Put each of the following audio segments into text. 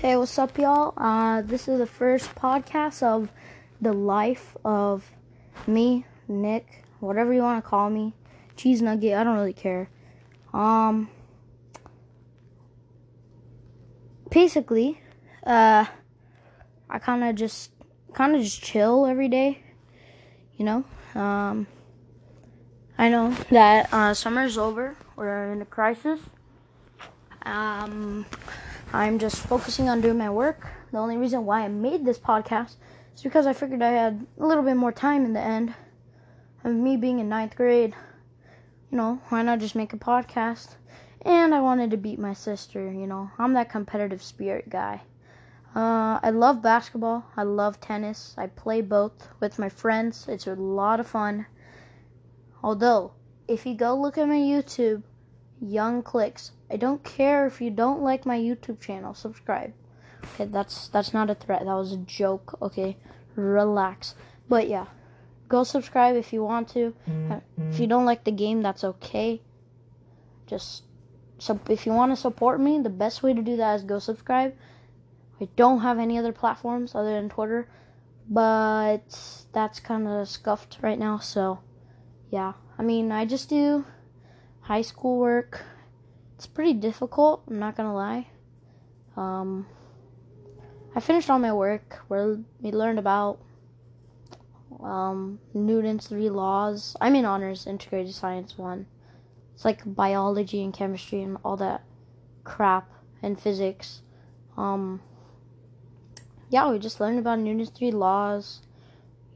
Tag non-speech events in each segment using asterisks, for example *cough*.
Hey, what's up, y'all? Uh, this is the first podcast of the life of me, Nick, whatever you want to call me, cheese nugget. I don't really care. Um, basically, uh, I kind of just, kind of just chill every day. You know, um, I know that uh, summer's over. We're in a crisis. Um, I'm just focusing on doing my work. The only reason why I made this podcast is because I figured I had a little bit more time in the end. Of me being in ninth grade, you know, why not just make a podcast? And I wanted to beat my sister, you know. I'm that competitive spirit guy. Uh, I love basketball. I love tennis. I play both with my friends. It's a lot of fun. Although, if you go look at my YouTube, Young Clicks, I don't care if you don't like my YouTube channel. Subscribe. Okay, that's that's not a threat. That was a joke. Okay, relax. But yeah, go subscribe if you want to. Uh, if you mm-hmm. don't like the game, that's okay. Just so if you want to support me, the best way to do that is go subscribe. I don't have any other platforms other than Twitter, but that's kind of scuffed right now. So yeah, I mean, I just do high school work it's pretty difficult. I'm not gonna lie. Um, I finished all my work. Where we learned about um, Newton's three laws. I'm in honors, integrated science one. It's like biology and chemistry and all that crap and physics. Um, yeah, we just learned about Newton's three laws,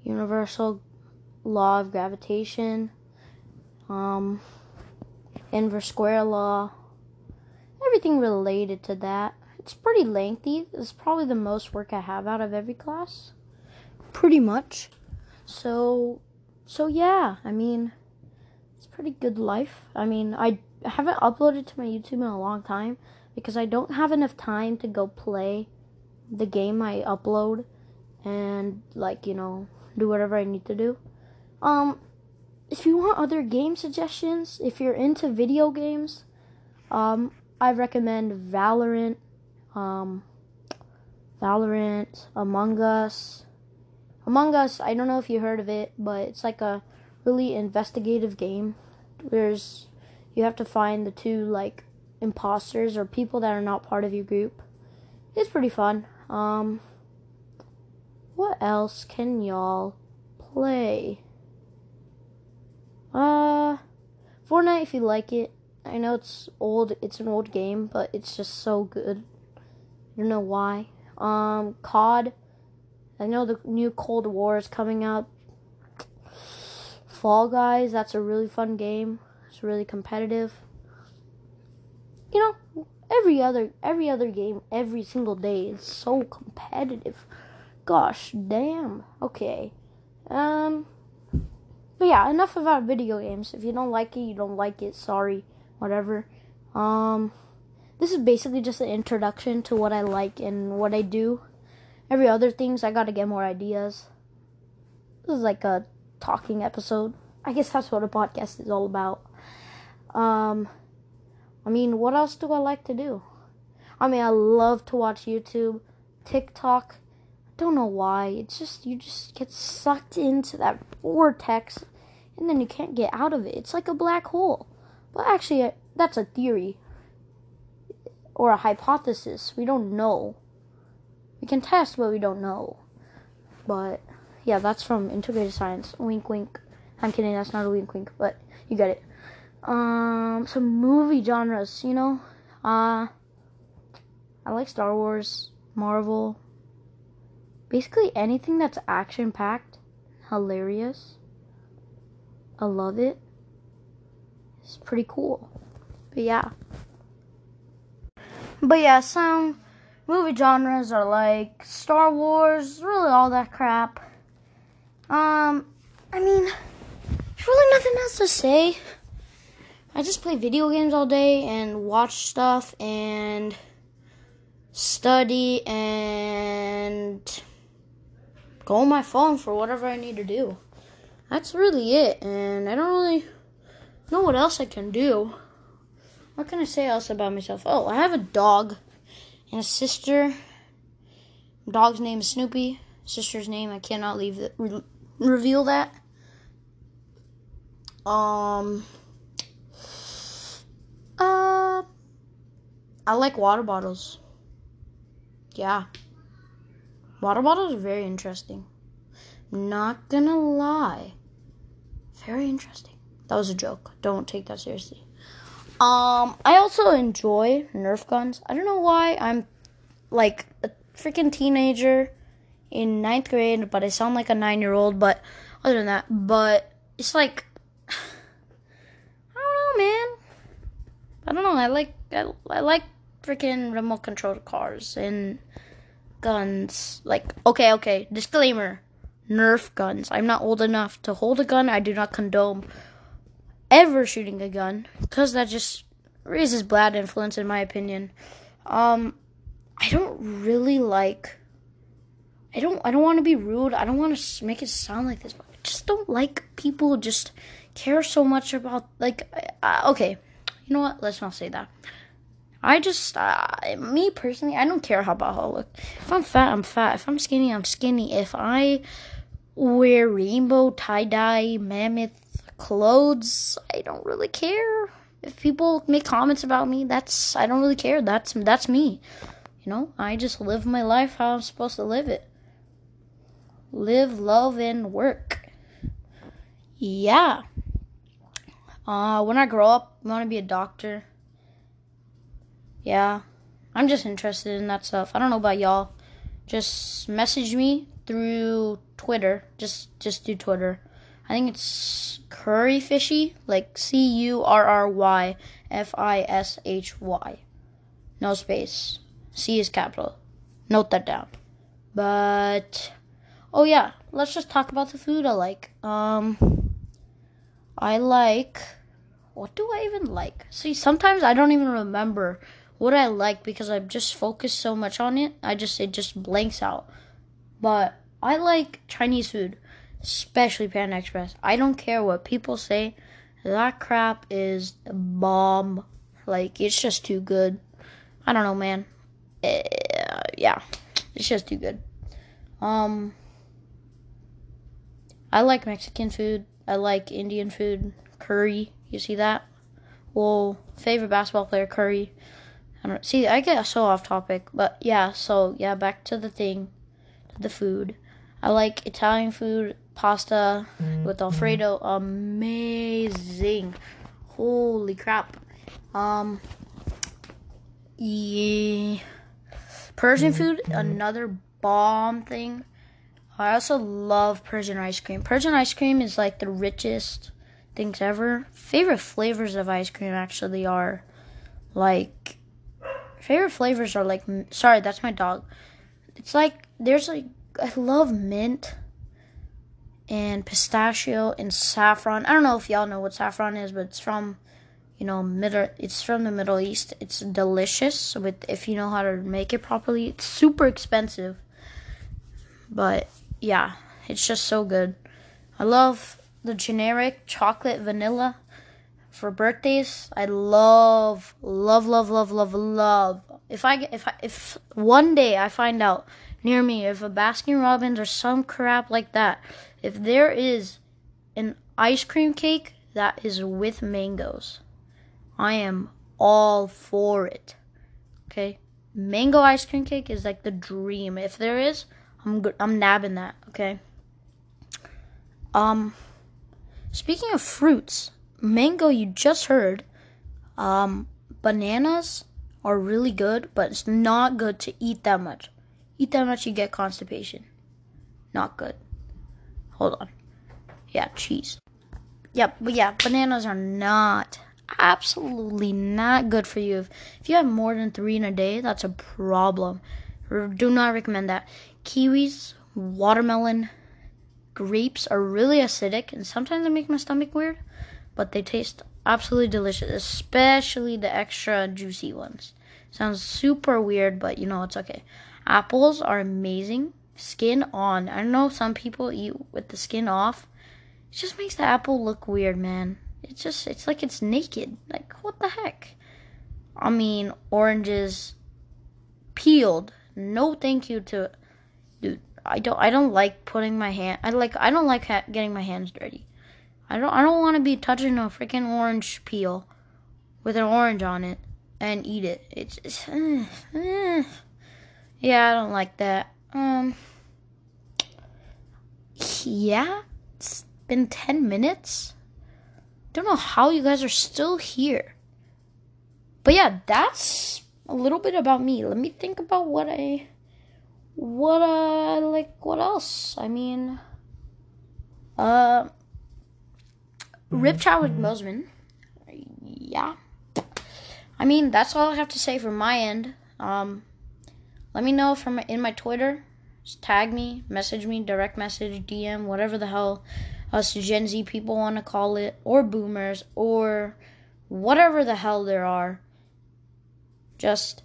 universal law of gravitation, um, inverse square law everything related to that. It's pretty lengthy. It's probably the most work I have out of every class. Pretty much. So so yeah, I mean it's pretty good life. I mean, I haven't uploaded to my YouTube in a long time because I don't have enough time to go play the game I upload and like, you know, do whatever I need to do. Um if you want other game suggestions, if you're into video games, um, I recommend Valorant, um, Valorant, Among Us. Among Us, I don't know if you heard of it, but it's like a really investigative game. There's you have to find the two like imposters or people that are not part of your group. It's pretty fun. Um, what else can y'all play? Uh, Fortnite if you like it. I know it's old, it's an old game, but it's just so good. I don't know why. Um, COD. I know the new Cold War is coming up. Fall Guys, that's a really fun game. It's really competitive. You know, every other every other game every single day is so competitive. Gosh, damn. Okay. Um but yeah, enough about video games. If you don't like it, you don't like it. Sorry whatever. Um, this is basically just an introduction to what I like and what I do. Every other things, I gotta get more ideas. This is like a talking episode. I guess that's what a podcast is all about. Um, I mean, what else do I like to do? I mean, I love to watch YouTube, TikTok. Don't know why. It's just you just get sucked into that vortex, and then you can't get out of it. It's like a black hole. But actually, that's a theory or a hypothesis. We don't know. We can test, but we don't know. But yeah, that's from integrated science. Wink, wink. I'm kidding. That's not a wink, wink, but you get it. Um, some movie genres. You know, uh, I like Star Wars, Marvel. Basically anything that's action packed, hilarious. I love it. It's pretty cool. But yeah. But yeah, some movie genres are like Star Wars, really all that crap. Um, I mean, there's really nothing else to say. I just play video games all day and watch stuff and study and go on my phone for whatever I need to do. That's really it, and I don't really know what else I can do. What can I say else about myself? Oh, I have a dog and a sister Dog's name is Snoopy. Sister's name I cannot leave the, re- reveal that. Um. Uh. I like water bottles. Yeah. Water bottles are very interesting. Not gonna lie. Very interesting. That was a joke. Don't take that seriously. Um, I also enjoy Nerf guns. I don't know why I'm like a freaking teenager in ninth grade, but I sound like a nine year old. But other than that, but it's like *sighs* I don't know, man. I don't know. I like I, I like freaking remote controlled cars and guns. Like okay, okay. Disclaimer: Nerf guns. I'm not old enough to hold a gun. I do not condone ever shooting a gun because that just raises bad influence in my opinion. Um, I don't really like. I don't. I don't want to be rude. I don't want to make it sound like this, but I just don't like people just care so much about like. Uh, okay, you know what? Let's not say that. I just, uh, me personally, I don't care how about how I look. If I'm fat, I'm fat. If I'm skinny, I'm skinny. If I wear rainbow tie dye mammoth clothes, I don't really care. If people make comments about me, that's I don't really care. That's that's me. You know, I just live my life how I'm supposed to live it. Live, love, and work. Yeah. Uh, when I grow up, I want to be a doctor. Yeah. I'm just interested in that stuff. I don't know about y'all. Just message me through Twitter. Just just do Twitter. I think it's curry fishy, like C U R R Y F I S H Y. No space. C is capital. Note that down. But oh yeah, let's just talk about the food I like. Um I like what do I even like? See, sometimes I don't even remember what I like because I've just focused so much on it. I just it just blanks out. But I like Chinese food, especially Panda Express. I don't care what people say. That crap is bomb. Like it's just too good. I don't know, man. Uh, yeah, it's just too good. Um, I like Mexican food. I like Indian food. Curry. You see that? Well, favorite basketball player Curry. I don't see. I get so off topic, but yeah. So yeah, back to the thing, the food. I like Italian food, pasta with Alfredo. Amazing. Holy crap. Um yeah. Persian food, another bomb thing. I also love Persian ice cream. Persian ice cream is like the richest things ever. Favorite flavors of ice cream actually are like favorite flavors are like sorry, that's my dog. It's like there's like I love mint and pistachio and saffron. I don't know if y'all know what saffron is, but it's from you know middle it's from the Middle East. It's delicious with if you know how to make it properly. It's super expensive. But yeah, it's just so good. I love the generic chocolate vanilla for birthdays. I love love love love love love. If I if I, if one day I find out near me, if a Baskin Robbins or some crap like that, if there is an ice cream cake that is with mangoes, I am all for it. Okay? Mango ice cream cake is like the dream. If there is, I'm good. I'm nabbing that, okay? Um speaking of fruits, mango you just heard, um bananas are really good, but it's not good to eat that much eat that much, you get constipation. Not good. Hold on. Yeah, cheese. Yep, but yeah, bananas are not absolutely not good for you. If, if you have more than three in a day, that's a problem. Do not recommend that. Kiwis, watermelon, grapes are really acidic and sometimes they make my stomach weird, but they taste absolutely delicious, especially the extra juicy ones. Sounds super weird, but you know, it's okay. Apples are amazing. Skin on. I know some people eat with the skin off. It just makes the apple look weird, man. It's just, it's like it's naked. Like, what the heck? I mean, oranges peeled. No thank you to dude, I don't I don't like putting my hand. I like I don't like ha- getting my hands dirty. I don't I don't want to be touching a freaking orange peel with an orange on it and eat it. It's, it's uh, *sighs* uh. Yeah, I don't like that. Um, yeah, it's been ten minutes. Don't know how you guys are still here. But yeah, that's a little bit about me. Let me think about what I what uh like what else? I mean uh Rip Chadwick Boseman. Yeah. I mean, that's all I have to say from my end. Um let me know from in my Twitter. Just tag me, message me, direct message, DM, whatever the hell us Gen Z people want to call it, or boomers, or whatever the hell there are. Just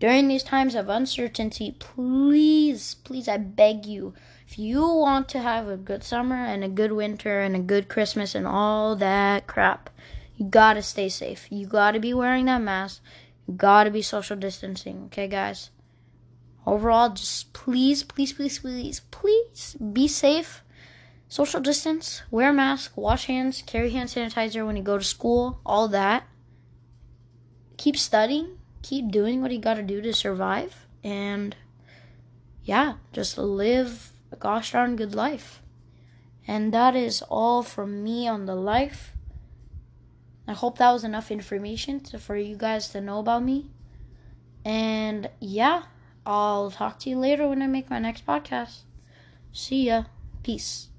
during these times of uncertainty, please, please, I beg you, if you want to have a good summer and a good winter and a good Christmas and all that crap, you gotta stay safe. You gotta be wearing that mask. You gotta be social distancing, okay, guys? Overall, just please, please, please, please, please be safe. Social distance, wear a mask, wash hands, carry hand sanitizer when you go to school, all that. Keep studying, keep doing what you gotta do to survive, and yeah, just live a gosh darn good life. And that is all from me on the life. I hope that was enough information to, for you guys to know about me. And yeah, I'll talk to you later when I make my next podcast. See ya. Peace.